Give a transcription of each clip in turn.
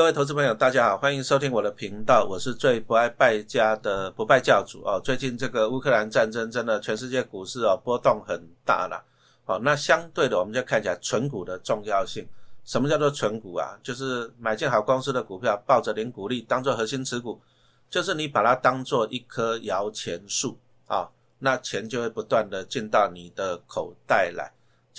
各位投资朋友，大家好，欢迎收听我的频道，我是最不爱败家的不败教主哦。最近这个乌克兰战争真的全世界股市哦波动很大了，好，那相对的我们就看起来存股的重要性。什么叫做存股啊？就是买进好公司的股票，抱着零股利当做核心持股，就是你把它当做一棵摇钱树啊，那钱就会不断的进到你的口袋来。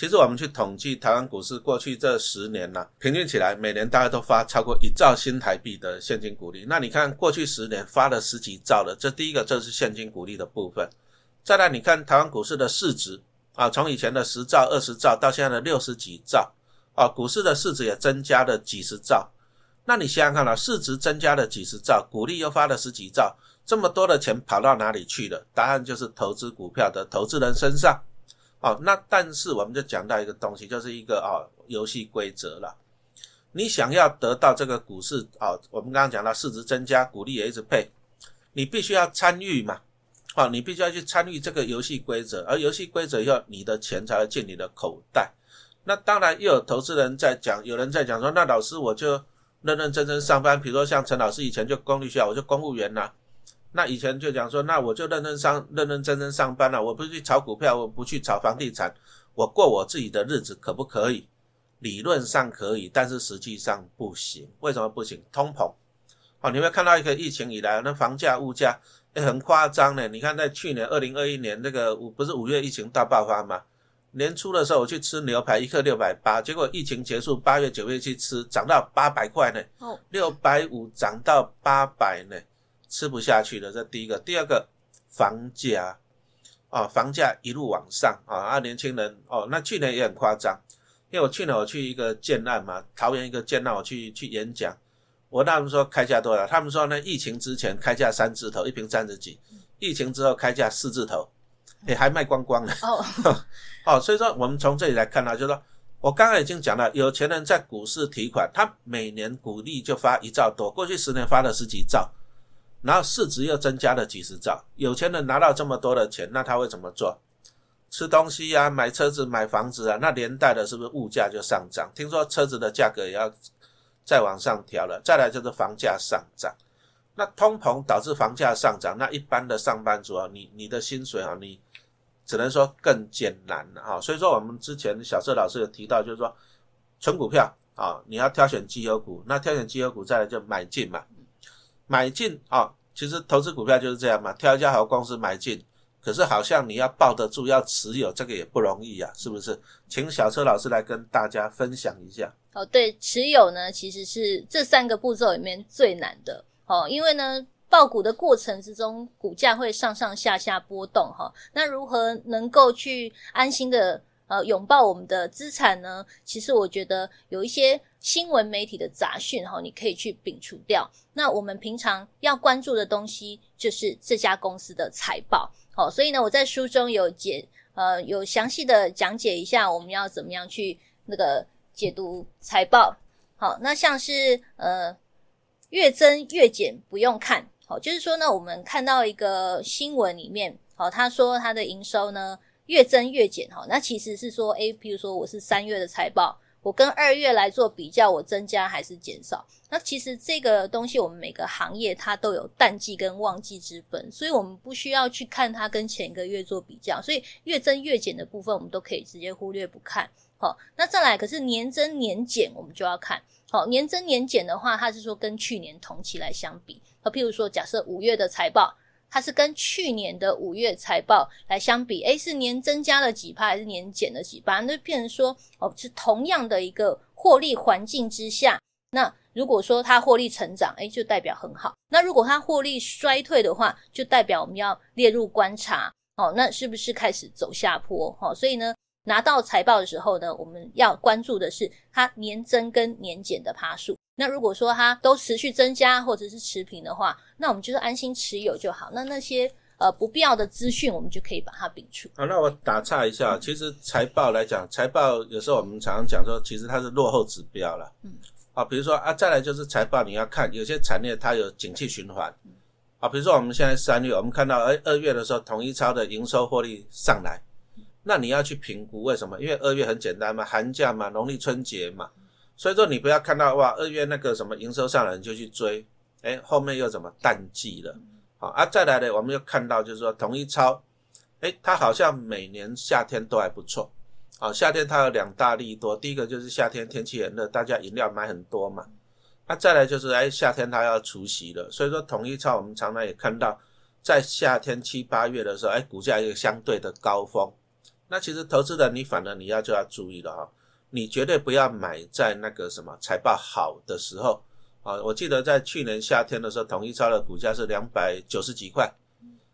其实我们去统计台湾股市过去这十年呢，平均起来每年大家都发超过一兆新台币的现金股利。那你看过去十年发了十几兆的，这第一个这是现金股利的部分。再来你看台湾股市的市值啊，从以前的十兆、二十兆到现在的六十几兆啊，股市的市值也增加了几十兆。那你想想看啊，市值增加了几十兆，股利又发了十几兆，这么多的钱跑到哪里去了？答案就是投资股票的投资人身上。哦，那但是我们就讲到一个东西，就是一个啊游戏规则了。你想要得到这个股市啊，我们刚刚讲到市值增加，股利也一直配，你必须要参与嘛。哦，你必须要去参与这个游戏规则，而游戏规则以后，你的钱才会进你的口袋。那当然又有投资人在讲，有人在讲说，那老师我就认认真真上班，比如说像陈老师以前就公立学校，我就公务员呐。那以前就讲说，那我就认真上，认认真真上班了。我不去炒股票，我不去炒房地产，我过我自己的日子，可不可以？理论上可以，但是实际上不行。为什么不行？通膨。哦，你会看到一个疫情以来，那房价、物价也很夸张呢。你看，在去年二零二一年那个五，不是五月疫情大爆发吗？年初的时候我去吃牛排，一克六百八，结果疫情结束，八月、九月去吃，涨到八百块呢。哦，六百五涨到八百呢。吃不下去的，这第一个，第二个房价啊，房价一路往上啊，啊，年轻人哦，那去年也很夸张，因为我去年我去一个建案嘛，桃园一个建案，我去去演讲，我他们说开价多少？他们说呢，疫情之前开价三字头，一瓶三十几，疫情之后开价四字头，哎，还卖光光了。哦，哦，所以说我们从这里来看呢，就是说我刚刚已经讲了，有钱人在股市提款，他每年股利就发一兆多，过去十年发了十几兆。然后市值又增加了几十兆，有钱人拿到这么多的钱，那他会怎么做？吃东西呀，买车子、买房子啊，那连带的是不是物价就上涨？听说车子的价格也要再往上调了。再来就是房价上涨，那通膨导致房价上涨，那一般的上班族啊，你你的薪水啊，你只能说更艰难了哈。所以说我们之前小社老师有提到，就是说存股票啊，你要挑选绩优股，那挑选绩优股再来就买进嘛。买进啊，其实投资股票就是这样嘛，挑一家好公司买进，可是好像你要抱得住，要持有这个也不容易呀，是不是？请小车老师来跟大家分享一下。哦，对，持有呢其实是这三个步骤里面最难的哦，因为呢，爆股的过程之中，股价会上上下下波动哈，那如何能够去安心的？呃，拥抱我们的资产呢？其实我觉得有一些新闻媒体的杂讯哈，你可以去摒除掉。那我们平常要关注的东西就是这家公司的财报。好，所以呢，我在书中有解呃有详细的讲解一下，我们要怎么样去那个解读财报。好，那像是呃月增月减不用看好，就是说呢，我们看到一个新闻里面，好，他说他的营收呢。越增越减哈，那其实是说，诶，比如说我是三月的财报，我跟二月来做比较，我增加还是减少？那其实这个东西，我们每个行业它都有淡季跟旺季之分，所以我们不需要去看它跟前一个月做比较，所以越增越减的部分，我们都可以直接忽略不看。好，那再来，可是年增年减我们就要看。好，年增年减的话，它是说跟去年同期来相比，那，譬如说假设五月的财报。它是跟去年的五月财报来相比，诶，是年增加了几趴，还是年减了几趴？那就变成说，哦，是同样的一个获利环境之下，那如果说它获利成长，诶，就代表很好；那如果它获利衰退的话，就代表我们要列入观察，哦，那是不是开始走下坡？哦，所以呢。拿到财报的时候呢，我们要关注的是它年增跟年减的趴数。那如果说它都持续增加或者是持平的话，那我们就是安心持有就好。那那些呃不必要的资讯，我们就可以把它摒除。好，那我打岔一下，其实财报来讲，财报有时候我们常常讲说，其实它是落后指标了。嗯。啊，比如说啊，再来就是财报，你要看有些产业它有景气循环。啊，比如说我们现在三月，我们看到哎二月的时候，统一超的营收获利上来。那你要去评估为什么？因为二月很简单嘛，寒假嘛，农历春节嘛，所以说你不要看到哇，二月那个什么营收上来你就去追，哎，后面又怎么淡季了？好啊，再来呢，我们又看到就是说统一超，哎，它好像每年夏天都还不错。好，夏天它有两大利多，第一个就是夏天天气很热，大家饮料买很多嘛。那再来就是哎，夏天它要除夕了，所以说统一超我们常常也看到，在夏天七八月的时候，哎，股价一个相对的高峰。那其实投资人你反而你要就要注意了哈，你绝对不要买在那个什么财报好的时候。啊，我记得在去年夏天的时候，统一超的股价是两百九十几块，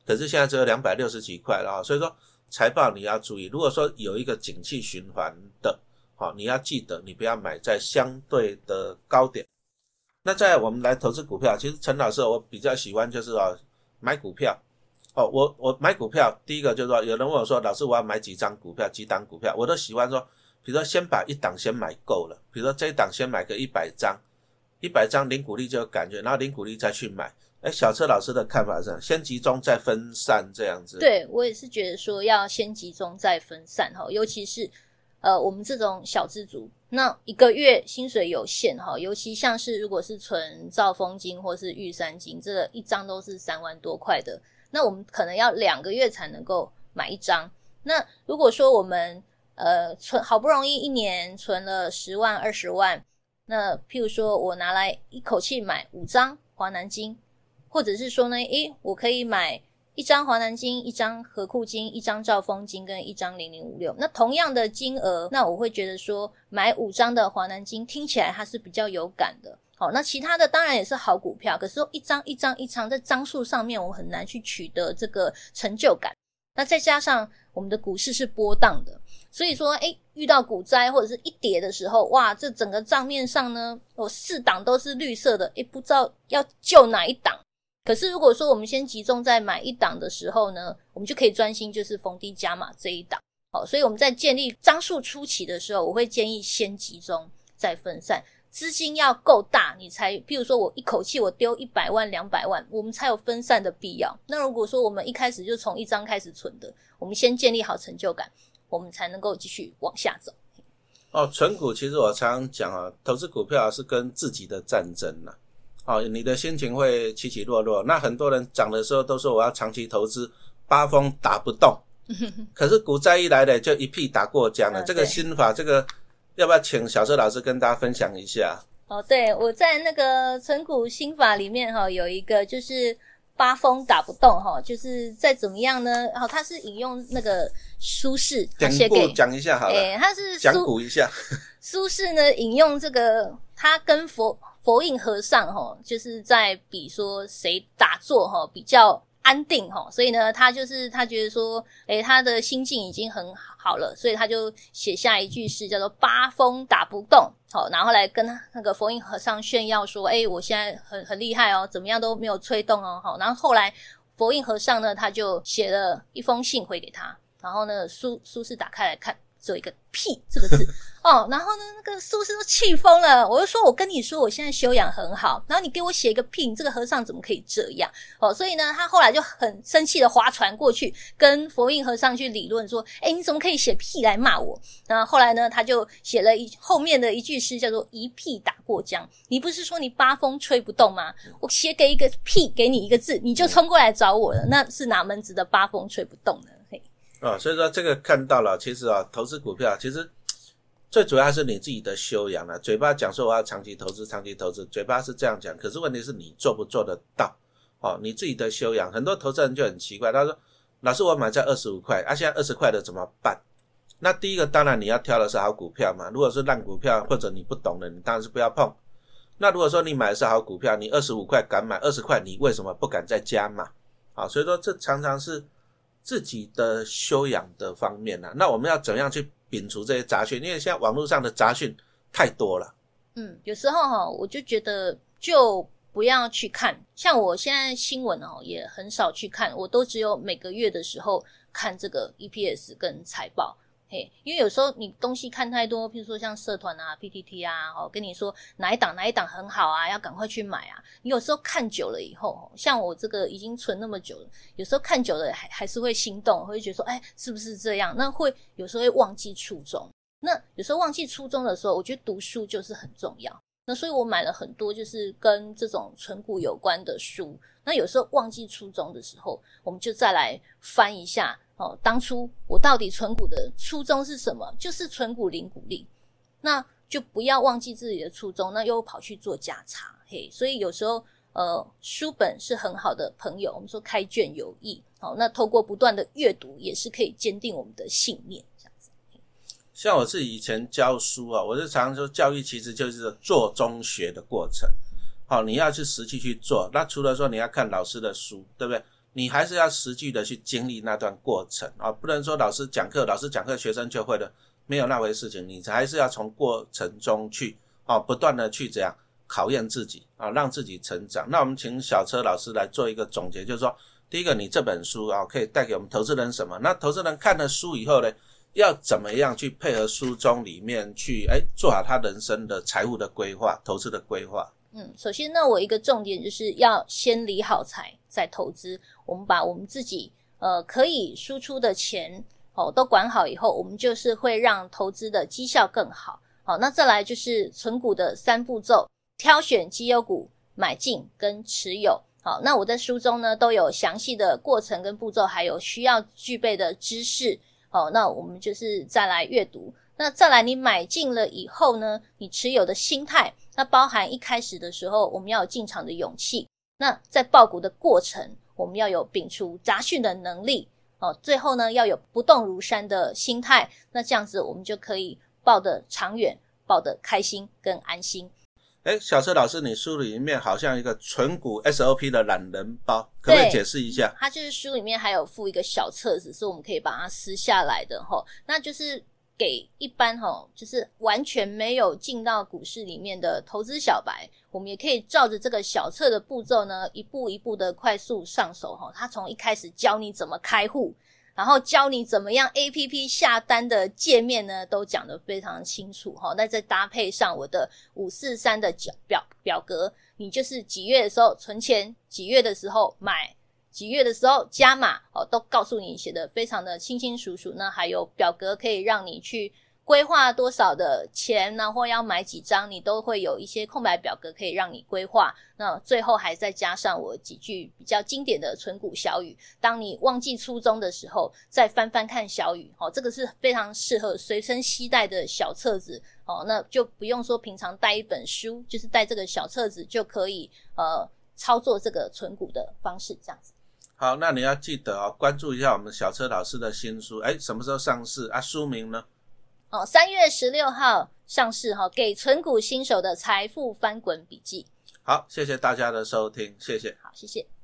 可是现在只有两百六十几块了啊。所以说财报你要注意，如果说有一个景气循环的，好，你要记得你不要买在相对的高点。那在我们来投资股票，其实陈老师我比较喜欢就是啊买股票。哦，我我买股票，第一个就是说有人问我说，老师我要买几张股票，几档股票，我都喜欢说，比如说先把一档先买够了，比如说这一档先买个一百张。一百张零股利就有感觉，然后零股利再去买。哎，小车老师的看法是先集中再分散这样子。对我也是觉得说要先集中再分散哈，尤其是呃我们这种小资族，那一个月薪水有限哈，尤其像是如果是存兆丰金或是玉山金，这个一张都是三万多块的，那我们可能要两个月才能够买一张。那如果说我们呃存好不容易一年存了十万二十万。那譬如说，我拿来一口气买五张华南金，或者是说呢，诶，我可以买一张华南金、一张和库金、一张兆丰金跟一张零零五六。那同样的金额，那我会觉得说，买五张的华南金听起来它是比较有感的。好，那其他的当然也是好股票，可是一张一张一张在张数上面，我很难去取得这个成就感。那再加上我们的股市是波荡的。所以说，哎，遇到股灾或者是一跌的时候，哇，这整个账面上呢，我四档都是绿色的，哎，不知道要救哪一档。可是如果说我们先集中在买一档的时候呢，我们就可以专心就是逢低加码这一档。好，所以我们在建立张数初期的时候，我会建议先集中再分散，资金要够大，你才，譬如说我一口气我丢一百万、两百万，我们才有分散的必要。那如果说我们一开始就从一张开始存的，我们先建立好成就感。我们才能够继续往下走。哦，存股其实我常常讲啊，投资股票是跟自己的战争呐。哦，你的心情会起起落落。那很多人涨的时候都说我要长期投资，八风打不动。可是股灾一来呢，就一屁打过江了。这个心法，这个要不要请小车老师跟大家分享一下？哦，对，我在那个存股心法里面哈，有一个就是。八风打不动哈，就是再怎么样呢？然后他是引用那个苏轼写给讲一下好了，哎他是讲古一下。苏轼呢引用这个，他跟佛佛印和尚哈，就是在比说谁打坐哈比较。安定哈，所以呢，他就是他觉得说，诶，他的心境已经很好好了，所以他就写下一句诗，叫做“八风打不动”。好，然后来跟那个佛印和尚炫耀说，诶，我现在很很厉害哦，怎么样都没有吹动哦。好，然后后来佛印和尚呢，他就写了一封信回给他，然后呢，苏苏轼打开来看。只有一个“屁”这个字 哦，然后呢，那个苏轼都气疯了。我就说，我跟你说，我现在修养很好，然后你给我写一个“屁”，你这个和尚怎么可以这样？哦，所以呢，他后来就很生气的划船过去，跟佛印和尚去理论说：“哎，你怎么可以写‘屁’来骂我？”然后后来呢，他就写了一后面的一句诗，叫做“一屁打过江”。你不是说你八风吹不动吗？我写给一个“屁”，给你一个字，你就冲过来找我了，那是哪门子的八风吹不动呢？啊，所以说这个看到了，其实啊，投资股票其实最主要是你自己的修养了。嘴巴讲说我要长期投资，长期投资，嘴巴是这样讲，可是问题是你做不做得到？哦，你自己的修养，很多投资人就很奇怪，他说：“老师，我买在二十五块，啊，现在二十块的怎么办？”那第一个当然你要挑的是好股票嘛。如果是烂股票或者你不懂的，你当然是不要碰。那如果说你买的是好股票，你二十五块敢买，二十块你为什么不敢再加嘛？啊，所以说这常常是。自己的修养的方面呢，那我们要怎样去摒除这些杂讯？因为现在网络上的杂讯太多了。嗯，有时候哈，我就觉得就不要去看。像我现在新闻哦，也很少去看，我都只有每个月的时候看这个 EPS 跟财报。嘿，因为有时候你东西看太多，譬如说像社团啊、PPT 啊，哦，跟你说哪一档哪一档很好啊，要赶快去买啊。你有时候看久了以后，像我这个已经存那么久了，有时候看久了还还是会心动，会觉得说，哎，是不是这样？那会有时候会忘记初衷。那有时候忘记初衷的时候，我觉得读书就是很重要。那所以我买了很多就是跟这种存股有关的书。那有时候忘记初衷的时候，我们就再来翻一下哦，当初我到底存股的初衷是什么？就是存股零股利。那就不要忘记自己的初衷，那又跑去做价差，嘿。所以有时候呃，书本是很好的朋友。我们说开卷有益，好，那透过不断的阅读，也是可以坚定我们的信念。像我自己以前教书啊，我就常说，教育其实就是做中学的过程。好，你要去实际去做。那除了说你要看老师的书，对不对？你还是要实际的去经历那段过程啊，不能说老师讲课，老师讲课学生就会了，没有那回事情。你还是要从过程中去啊，不断的去怎样考验自己啊，让自己成长。那我们请小车老师来做一个总结，就是说，第一个，你这本书啊，可以带给我们投资人什么？那投资人看了书以后呢？要怎么样去配合书中里面去哎做好他人生的财务的规划、投资的规划？嗯，首先呢，我一个重点就是要先理好财再投资。我们把我们自己呃可以输出的钱哦都管好以后，我们就是会让投资的绩效更好。好，那再来就是存股的三步骤：挑选绩优股、买进跟持有。好，那我在书中呢都有详细的过程跟步骤，还有需要具备的知识。好，那我们就是再来阅读。那再来，你买进了以后呢？你持有的心态，那包含一开始的时候，我们要有进场的勇气。那在爆股的过程，我们要有摒除杂讯的能力。哦，最后呢，要有不动如山的心态。那这样子，我们就可以抱得长远，抱得开心跟安心。哎，小车老师，你书里面好像一个纯股 SOP 的懒人包，可不可以解释一下？它就是书里面还有附一个小册子，是我们可以把它撕下来的哈。那就是给一般哈，就是完全没有进到股市里面的投资小白，我们也可以照着这个小册的步骤呢，一步一步的快速上手哈。他从一开始教你怎么开户。然后教你怎么样 A P P 下单的界面呢，都讲得非常清楚哈。那再搭配上我的五四三的表表表格，你就是几月的时候存钱，几月的时候买，几月的时候加码哦，都告诉你写得非常的清清楚楚。那还有表格可以让你去。规划多少的钱，然后要买几张，你都会有一些空白表格可以让你规划。那最后还再加上我几句比较经典的存股小语，当你忘记初衷的时候，再翻翻看小语，哦，这个是非常适合随身携带的小册子，哦，那就不用说平常带一本书，就是带这个小册子就可以呃操作这个存股的方式，这样子。好，那你要记得哦，关注一下我们小车老师的新书，哎，什么时候上市啊？书名呢？哦，三月十六号上市哈，给存股新手的财富翻滚笔记。好，谢谢大家的收听，谢谢。好，谢谢。